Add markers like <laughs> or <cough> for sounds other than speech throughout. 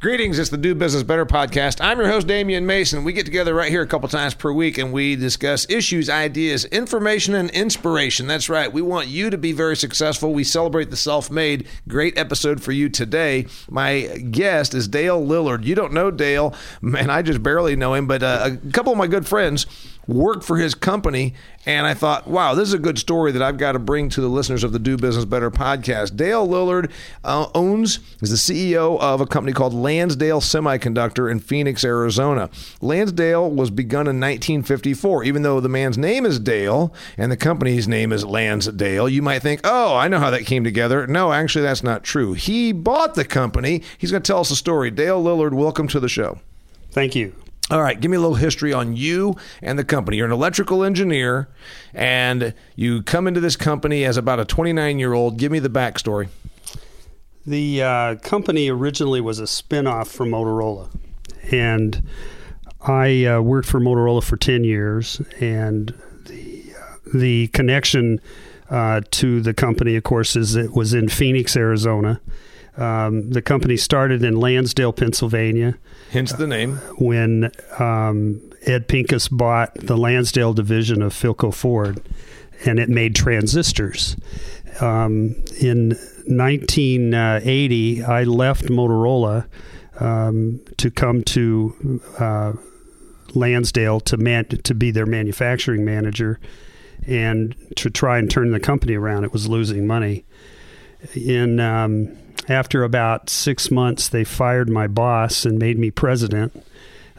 Greetings, it's the Do Business Better podcast. I'm your host, Damian Mason. We get together right here a couple times per week and we discuss issues, ideas, information, and inspiration. That's right. We want you to be very successful. We celebrate the self made. Great episode for you today. My guest is Dale Lillard. You don't know Dale, man, I just barely know him, but uh, a couple of my good friends work for his company. And I thought, wow, this is a good story that I've got to bring to the listeners of the Do Business Better podcast. Dale Lillard uh, owns, is the CEO of a company called Lansdale Semiconductor in Phoenix, Arizona. Lansdale was begun in 1954. Even though the man's name is Dale and the company's name is Lansdale, you might think, oh, I know how that came together. No, actually, that's not true. He bought the company. He's going to tell us a story. Dale Lillard, welcome to the show. Thank you. All right, give me a little history on you and the company. You're an electrical engineer, and you come into this company as about a 29 year old. Give me the backstory. The uh, company originally was a spinoff from Motorola, and I uh, worked for Motorola for 10 years. And the uh, the connection uh, to the company, of course, is it was in Phoenix, Arizona. Um, the company started in Lansdale, Pennsylvania. Hence the name. When um, Ed Pincus bought the Lansdale division of Philco Ford, and it made transistors. Um, in 1980, I left Motorola um, to come to uh, Lansdale to man- to be their manufacturing manager and to try and turn the company around. It was losing money. In um, after about six months, they fired my boss and made me president,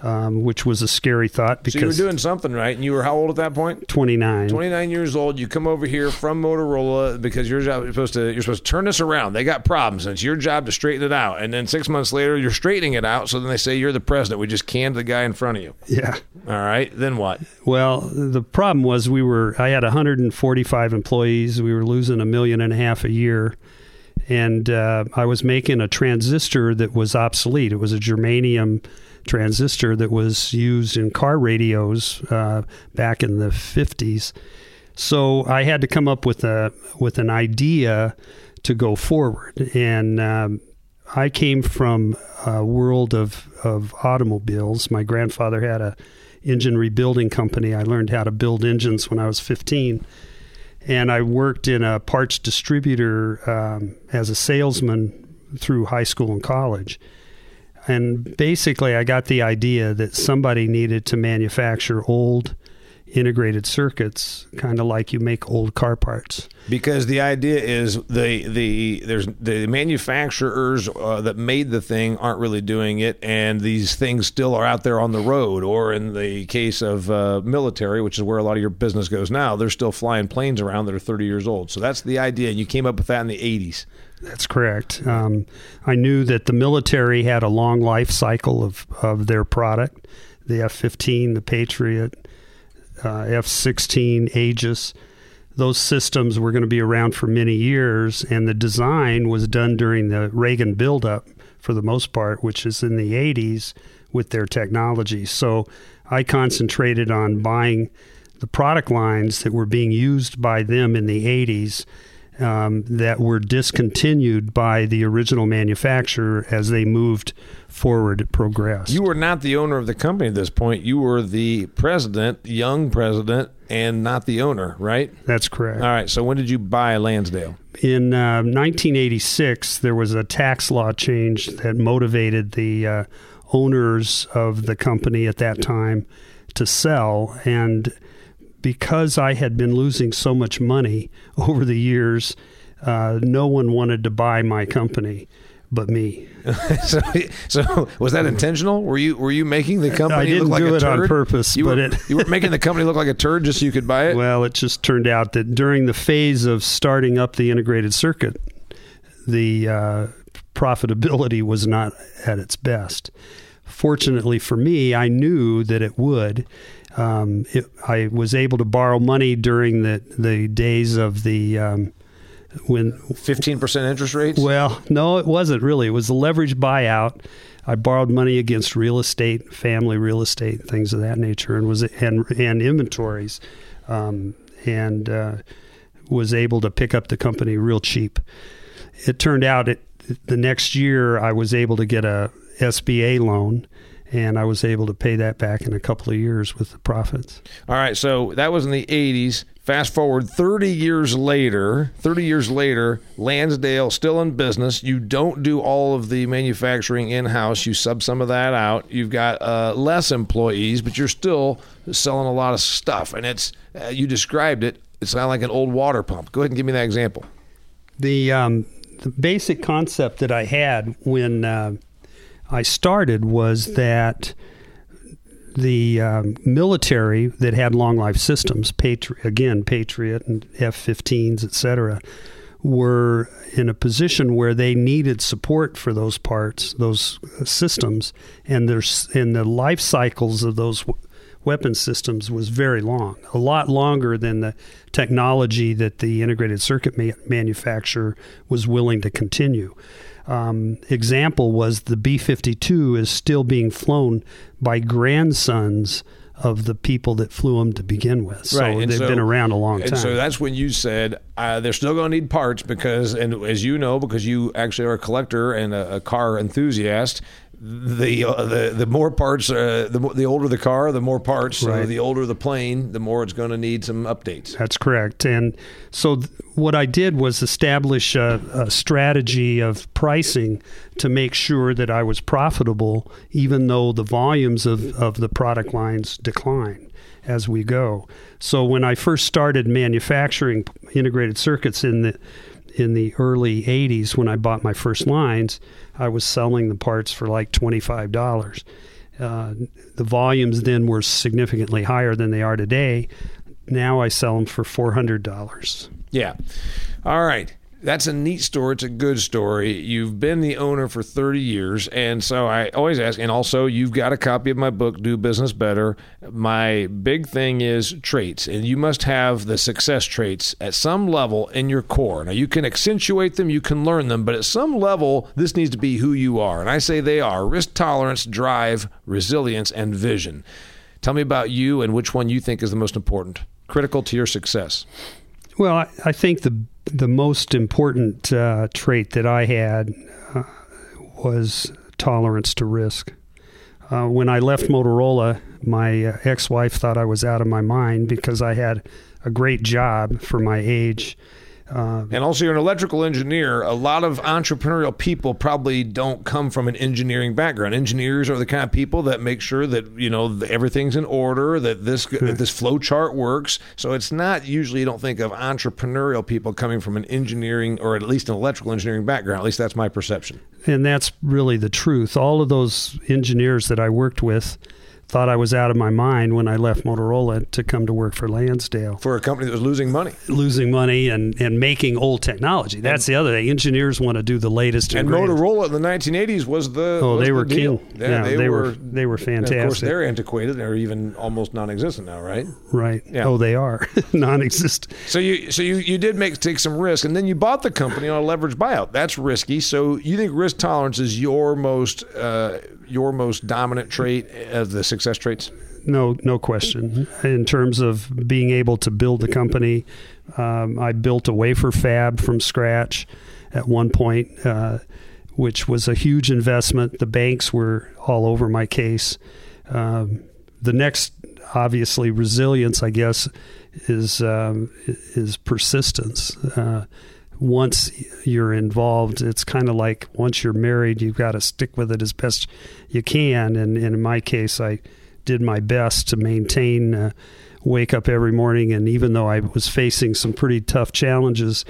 um, which was a scary thought because so you were doing something right. And you were how old at that point? 29. 29 years old. You come over here from Motorola because your job is supposed to you're supposed to turn this around. They got problems, and it's your job to straighten it out. And then six months later, you're straightening it out. So then they say you're the president. We just canned the guy in front of you. Yeah. All right. Then what? Well, the problem was we were. I had 145 employees. We were losing a million and a half a year and uh, I was making a transistor that was obsolete. It was a germanium transistor that was used in car radios uh, back in the 50s. So I had to come up with a with an idea to go forward, and um, I came from a world of of automobiles. My grandfather had a engine rebuilding company. I learned how to build engines when I was 15 and I worked in a parts distributor um, as a salesman through high school and college. And basically, I got the idea that somebody needed to manufacture old integrated circuits, kind of like you make old car parts. Because the idea is the the there's the manufacturers uh, that made the thing aren't really doing it, and these things still are out there on the road. Or in the case of uh, military, which is where a lot of your business goes now, they're still flying planes around that are 30 years old. So that's the idea, and you came up with that in the 80s. That's correct. Um, I knew that the military had a long life cycle of, of their product the F 15, the Patriot, uh, F 16, Aegis. Those systems were going to be around for many years, and the design was done during the Reagan buildup for the most part, which is in the 80s with their technology. So I concentrated on buying the product lines that were being used by them in the 80s um, that were discontinued by the original manufacturer as they moved forward, progressed. You were not the owner of the company at this point. You were the president, young president, and not the owner, right? That's correct. All right. So when did you buy Lansdale? In uh, 1986, there was a tax law change that motivated the uh, owners of the company at that time to sell and because I had been losing so much money <laughs> over the years, uh, no one wanted to buy my company but me. <laughs> so, so, was that intentional? Were you were you making the company? I didn't look like do a it turd? on purpose, you but were, it you were making the company look like a turd just so you could buy it. Well, it just turned out that during the phase of starting up the integrated circuit, the uh, profitability was not at its best. Fortunately for me, I knew that it would. Um, it, I was able to borrow money during the the days of the um, when 15% interest rates? Well, no, it wasn't really. It was a leverage buyout. I borrowed money against real estate, family real estate, things of that nature, and was and and inventories, um, and uh, was able to pick up the company real cheap. It turned out it the next year I was able to get a SBA loan and I was able to pay that back in a couple of years with the profits. All right, so that was in the 80s. Fast forward 30 years later, 30 years later, Lansdale still in business. You don't do all of the manufacturing in house, you sub some of that out. You've got uh, less employees, but you're still selling a lot of stuff. And it's, uh, you described it, it's not like an old water pump. Go ahead and give me that example. The, um, the basic concept that I had when uh, I started was that the um, military that had long life systems, Patri- again, Patriot and F 15s, et cetera, were in a position where they needed support for those parts, those systems, and and the life cycles of those w- weapon systems was very long, a lot longer than the technology that the integrated circuit ma- manufacturer was willing to continue um, example was the B 52 is still being flown by grandsons of the people that flew them to begin with. So right. they've so, been around a long time. So that's when you said uh, they're still going to need parts because, and as you know, because you actually are a collector and a, a car enthusiast, the uh, the the more parts, uh, the the older the car, the more parts. Right. So the older the plane, the more it's going to need some updates. That's correct. And so th- what I did was establish a, a, strategy of pricing to make sure that I was profitable, even though the volumes of of the product lines decline as we go. So when I first started manufacturing integrated circuits in the in the early 80s when I bought my first lines, I was selling the parts for like $25. Uh, the volumes then were significantly higher than they are today. Now I sell them for $400. Yeah. All right that's a neat story. It's a good story. You've been the owner for 30 years. And so I always ask, and also you've got a copy of my book, Do Business Better. My big thing is traits, and you must have the success traits at some level in your core. Now, you can accentuate them, you can learn them, but at some level, this needs to be who you are. And I say they are risk tolerance, drive, resilience, and vision. Tell me about you and which one you think is the most important, critical to your success. Well, I, I think the the most important uh, trait that I had uh, was tolerance to risk. Uh, when I left Motorola, my uh, ex wife thought I was out of my mind because I had a great job for my age uh, and also, you're an electrical engineer. A lot of entrepreneurial people probably don't come from an engineering background. Engineers are the kind of people that make sure that you know everything's in order, that this that this flow chart works. So it's not usually you don't think of entrepreneurial people coming from an engineering or at least an electrical engineering background. At least that's my perception. And that's really the truth. All of those engineers that I worked with thought I was out of my mind when I left Motorola to come to work for Lansdale. For a company that was losing money. Losing money and, and making old technology. That's and, the other thing. Engineers want to do the latest and, and Motorola in the 1980s was the Oh, was they the were deal. king. Yeah, yeah they, they, were, they were fantastic. Of course, they're antiquated. They're even almost non-existent now, right? Right. Yeah. Oh, they are <laughs> non-existent. So you so you, you did make take some risk and then you bought the company on a leverage buyout. That's risky. So you think risk tolerance is your most uh, your most dominant trait of the success traits? no, no question. In terms of being able to build the company, um, I built a wafer fab from scratch at one point, uh, which was a huge investment. The banks were all over my case. Um, the next, obviously, resilience, I guess, is um, is persistence. Uh, once you're involved, it's kind of like once you're married, you've got to stick with it as best you can. And, and in my case, I did my best to maintain, uh, wake up every morning, and even though I was facing some pretty tough challenges,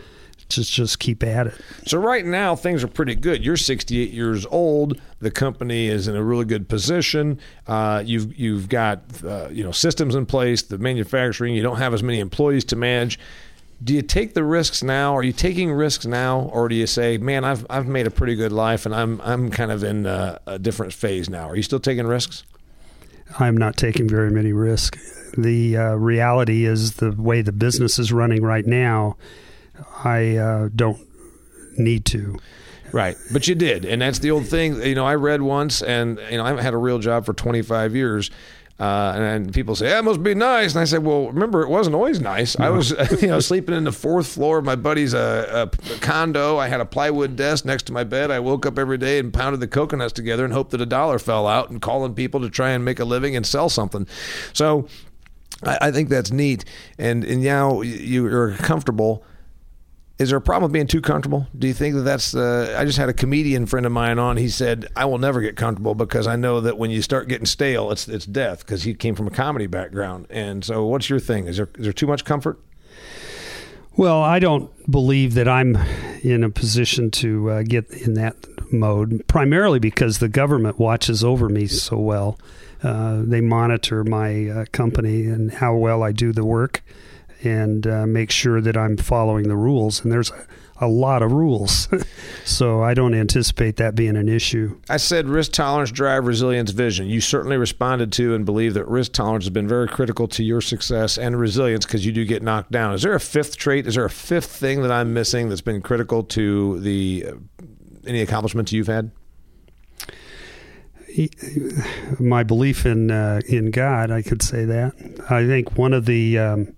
just just keep at it. So right now things are pretty good. You're 68 years old. The company is in a really good position. Uh, you've you've got uh, you know systems in place. The manufacturing. You don't have as many employees to manage. Do you take the risks now? Are you taking risks now, or do you say, "Man, I've I've made a pretty good life, and I'm I'm kind of in a, a different phase now"? Are you still taking risks? I'm not taking very many risks. The uh, reality is the way the business is running right now, I uh, don't need to. Right, but you did, and that's the old thing. You know, I read once, and you know, I haven't had a real job for 25 years. Uh, and people say, "That must be nice." And I said, "Well, remember, it wasn't always nice. No. I was, <laughs> you know, sleeping in the fourth floor of my buddy's uh, uh, condo. I had a plywood desk next to my bed. I woke up every day and pounded the coconuts together and hoped that a dollar fell out, and calling people to try and make a living and sell something. So, I, I think that's neat. And and now you are comfortable is there a problem with being too comfortable? Do you think that that's? Uh, I just had a comedian friend of mine on. He said, "I will never get comfortable because I know that when you start getting stale, it's it's death." Because he came from a comedy background, and so what's your thing? Is there is there too much comfort? Well, I don't believe that I'm in a position to uh, get in that mode. Primarily because the government watches over me so well. Uh, they monitor my uh, company and how well I do the work and uh, make sure that I'm following the rules. And there's a, a lot of rules. <laughs> so I don't anticipate that being an issue. I said risk tolerance, drive, resilience, vision. You certainly responded to and believe that risk tolerance has been very critical to your success and resilience because you do get knocked down. Is there a fifth trait? Is there a fifth thing that I'm missing that's been critical to the uh, any accomplishments you've had? My belief in uh, in God, I could say that. I think one of the um,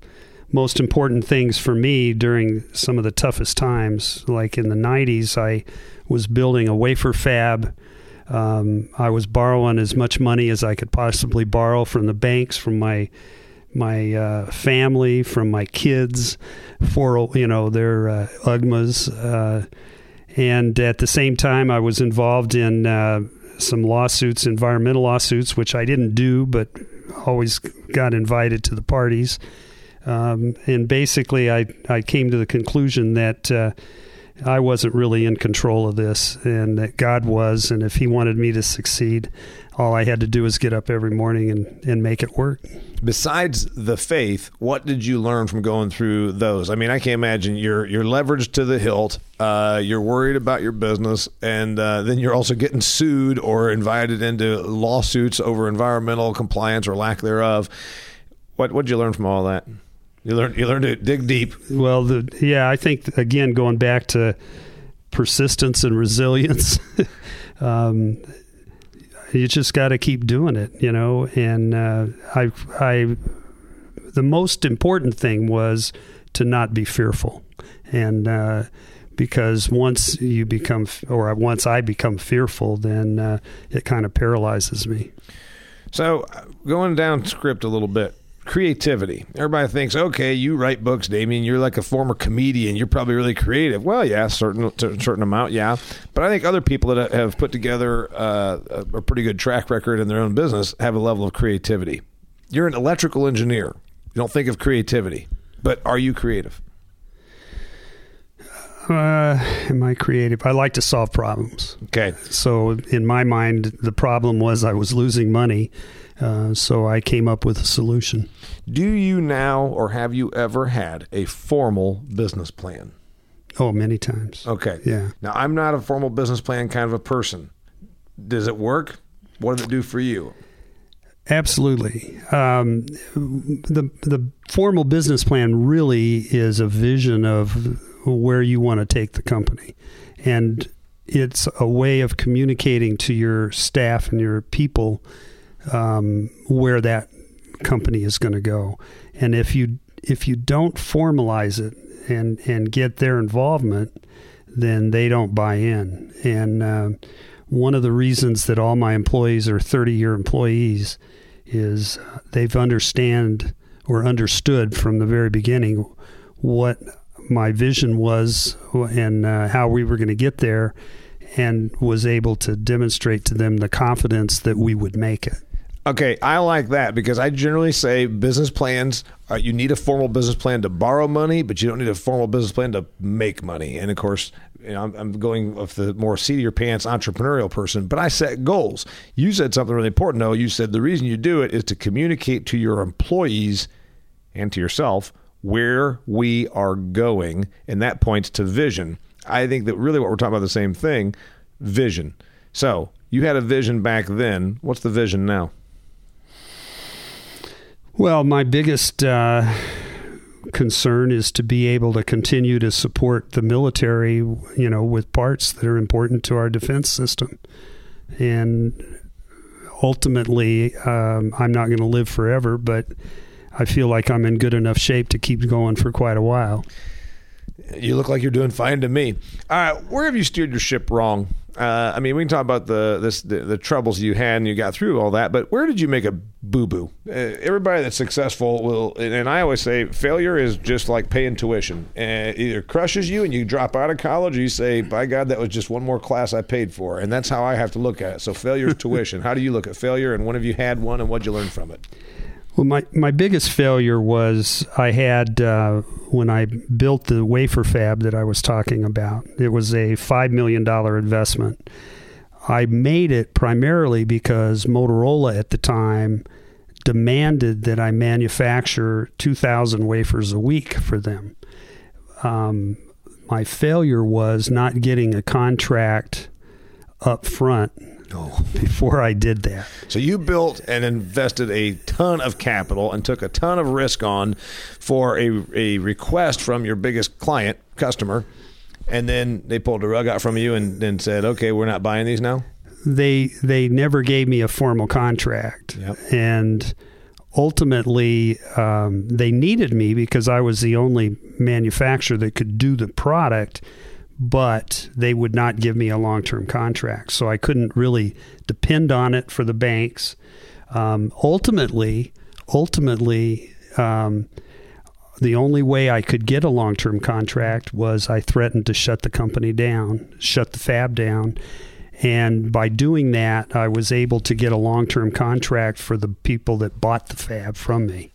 most important things for me during some of the toughest times. Like in the 90s, I was building a wafer fab. Um, I was borrowing as much money as I could possibly borrow from the banks, from my my uh, family, from my kids, for you know their uh, UGMAs, uh, and at the same time, I was involved in uh, some lawsuits, environmental lawsuits, which I didn't do, but always got invited to the parties. Um, and basically, I, I came to the conclusion that uh, I wasn't really in control of this and that God was. And if He wanted me to succeed, all I had to do was get up every morning and, and make it work. Besides the faith, what did you learn from going through those? I mean, I can't imagine you're you're leveraged to the hilt. Uh, you're worried about your business, and uh, then you're also getting sued or invited into lawsuits over environmental compliance or lack thereof. What what did you learn from all that? You learn you learn to dig deep. Well, the, yeah, I think again going back to persistence and resilience. <laughs> um, you just got to keep doing it, you know. And uh, I, I, the most important thing was to not be fearful, and uh, because once you become, or once I become fearful, then uh, it kind of paralyzes me. So, going down script a little bit, creativity. Everybody thinks, okay, you write books, Damian. You're like a former comedian. You're probably really creative. Well, yeah, certain certain amount, yeah. But I think other people that have put together uh, a pretty good track record in their own business have a level of creativity. You're an electrical engineer. You don't think of creativity, but are you creative? Uh, am I creative? I like to solve problems. Okay. So in my mind, the problem was I was losing money uh, so I came up with a solution. Do you now, or have you ever had a formal business plan? Oh, many times. Okay. Yeah. Now, I'm not a formal business plan kind of a person. Does it work? What does it do for you? Absolutely. Um, the the formal business plan really is a vision of where you want to take the company, and it's a way of communicating to your staff and your people um, where that company is going to go. And if you if you don't formalize it and and get their involvement, then they don't buy in. And uh, one of the reasons that all my employees are 30 year employees is they've understand or understood from the very beginning what my vision was and uh, how we were going to get there and was able to demonstrate to them the confidence that we would make it. Okay, I like that because I generally say business plans. Uh, you need a formal business plan to borrow money, but you don't need a formal business plan to make money. And of course, you know, I'm, I'm going with the more seat of your pants entrepreneurial person. But I set goals. You said something really important, though. You said the reason you do it is to communicate to your employees and to yourself where we are going, and that points to vision. I think that really what we're talking about the same thing, vision. So you had a vision back then. What's the vision now? Well, my biggest uh, concern is to be able to continue to support the military, you know, with parts that are important to our defense system. And ultimately, um, I'm not going to live forever, but I feel like I'm in good enough shape to keep going for quite a while. You look like you're doing fine to me. All right, where have you steered your ship wrong? Uh, I mean, we can talk about the, this, the the troubles you had and you got through all that, but where did you make a boo boo? Uh, everybody that's successful will, and I always say, failure is just like paying tuition. Uh, either crushes you and you drop out of college, or you say, by God, that was just one more class I paid for, and that's how I have to look at it. So failure is <laughs> tuition. How do you look at failure, and when have you had one, and what'd you learn from it? Well, my, my biggest failure was I had uh, when I built the wafer fab that I was talking about. It was a $5 million investment. I made it primarily because Motorola at the time demanded that I manufacture 2,000 wafers a week for them. Um, my failure was not getting a contract up front <laughs> Before I did that. So you built and invested a ton of capital and took a ton of risk on for a, a request from your biggest client customer, and then they pulled the rug out from you and then said, "Okay, we're not buying these now." They they never gave me a formal contract, Yep. and ultimately um, they needed me because I was the only manufacturer that could do the product but they would not give me a long term contract. So I couldn't really depend on it for the banks. Um, ultimately, ultimately, um, the only way I could get a long term contract was I threatened to shut the company down, shut the fab down. And by doing that, I was able to get a long term contract for the people that bought the fab from me.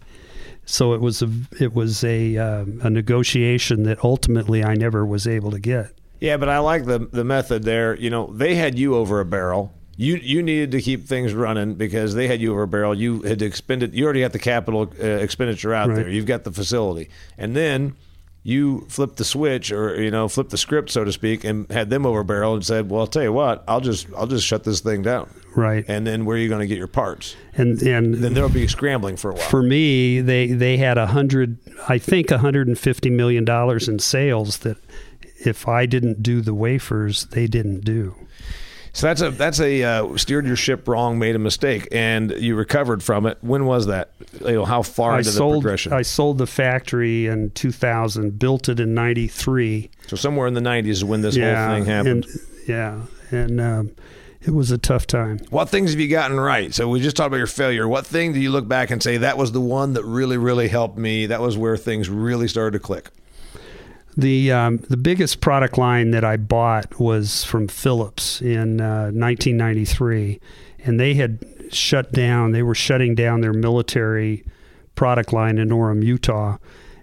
So it was a it was a uh, a negotiation that ultimately I never was able to get. Yeah, but I like the the method there. You know, they had you over a barrel. You you needed to keep things running because they had you over a barrel. You had expended. You already got the capital uh, expenditure out Right. there. You've got the facility, and then you flipped the switch, or you know, flipped the script, so to speak, and had them over barrel and said, "Well, I'll tell you what. I'll just I'll just shut this thing down." Right. And then where are you going to get your parts? And and Then there'll be scrambling for a while. for me, they they had a hundred, I think, a hundred and fifty million dollars in sales that if I didn't do the wafers, they didn't do. So that's a that's a uh, steered your ship wrong, made a mistake, and you recovered from it. When was that? You know, how far I into the sold progression? I sold the factory in 2000, built it in 93. So somewhere in the '90s is when this whole thing happened. And, yeah, and um, it was a tough time. what things have you gotten right? So we just talked about your failure. What thing do you look back and say that was the one that really, really helped me? That was where things really started to click. The um, the biggest product line that I bought was from Philips in uh, 1993, and they had shut down. They were shutting down their military product line in Orem, Utah,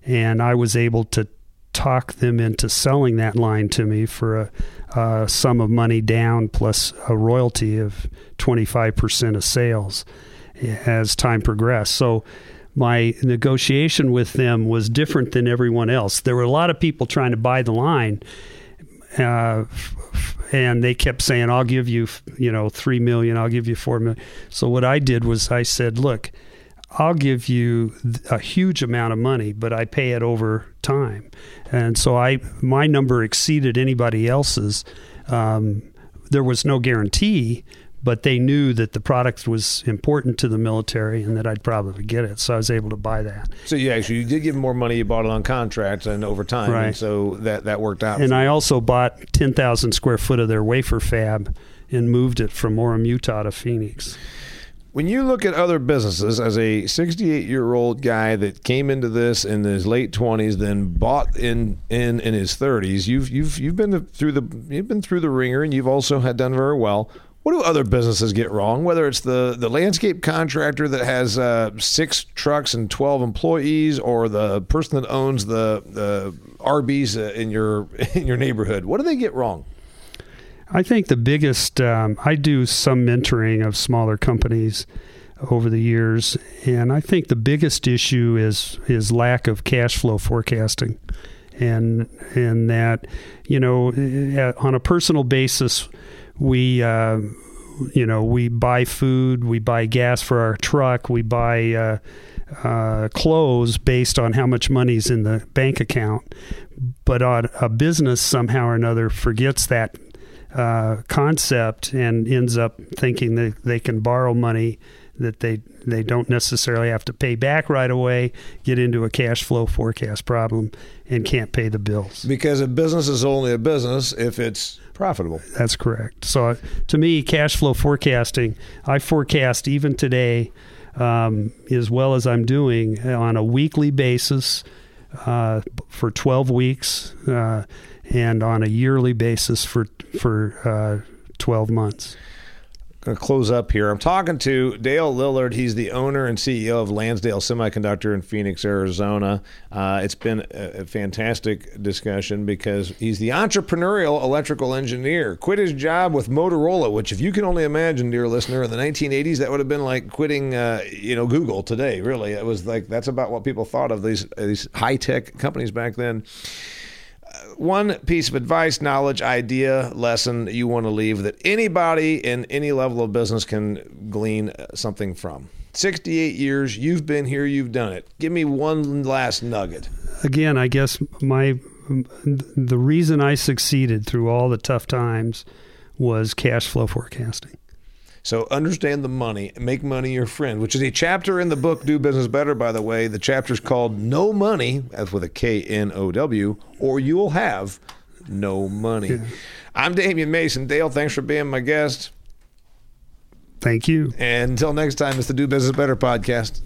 and I was able to talk them into selling that line to me for a, a sum of money down plus a royalty of 25% of sales as time progressed. So my negotiation with them was different than everyone else. There were a lot of people trying to buy the line, uh, and they kept saying, "I'll give you, you know, three million. I'll give you four million. So what I did was I said, "Look, I'll give you a huge amount of money, but I pay it over time." And so I, my number exceeded anybody else's. Um, there was no guarantee, but they knew that the product was important to the military and that I'd probably get it. So I was able to buy that. So you actually you did give them more money. You bought it on contract and over time, and Right. so that that worked out. And I also bought 10,000 square foot of their wafer fab and moved it from Orem, Utah to Phoenix. When you look at other businesses, as a 68 year old guy that came into this in his late 20s, then bought in in in his 30s, you've you've you've been through the you've been through the wringer, and you've also had done very well. What do other businesses get wrong? Whether it's the the landscape contractor that has uh, six trucks and 12 employees, or the person that owns the the Arby's uh, in your <laughs> in your neighborhood, what do they get wrong? I think the biggest, um, I do some mentoring of smaller companies over the years, and I think the biggest issue is is lack of cash flow forecasting, and and that you know eh, on a personal basis, we uh, you know we buy food, we buy gas for our truck, we buy. Uh, uh, close based on how much money's in the bank account. But a business somehow or another forgets that uh, concept and ends up thinking that they can borrow money that they they don't necessarily have to pay back right away, get into a cash flow forecast problem, and can't pay the bills. Because a business is only a business if it's profitable. That's correct. So uh, to me, cash flow forecasting, I forecast even today, um, as well as I'm doing on a weekly basis uh, for 12 weeks, uh, and on a yearly basis for for uh, 12 months going to close up here. I'm talking to Dale Lillard. He's the owner and CEO of Lansdale Semiconductor in Phoenix, Arizona. Uh, it's been a, a, fantastic discussion because he's the entrepreneurial electrical engineer. Quit his job with Motorola, which, if you can only imagine, dear listener, in the 1980s, that would have been like quitting, uh, you know, Google today. Really, it was like that's about what people thought of these these high tech companies back then one piece of advice, knowledge, idea, lesson you want to leave that anybody in any level of business can glean uh, something from? 68 years, you've been here, you've done it. Give me one last nugget. Again, I guess my the reason I succeeded through all the tough times was cash flow forecasting. So understand the money, make money your friend, which is a chapter in the book Do Business Better, by the way. The chapter is called No Money, as with a K N O W, or you'll have no money. Yeah. I'm Damian Mason. Dale, thanks for being my guest. Thank you. And until next time, it's the Do Business Better podcast.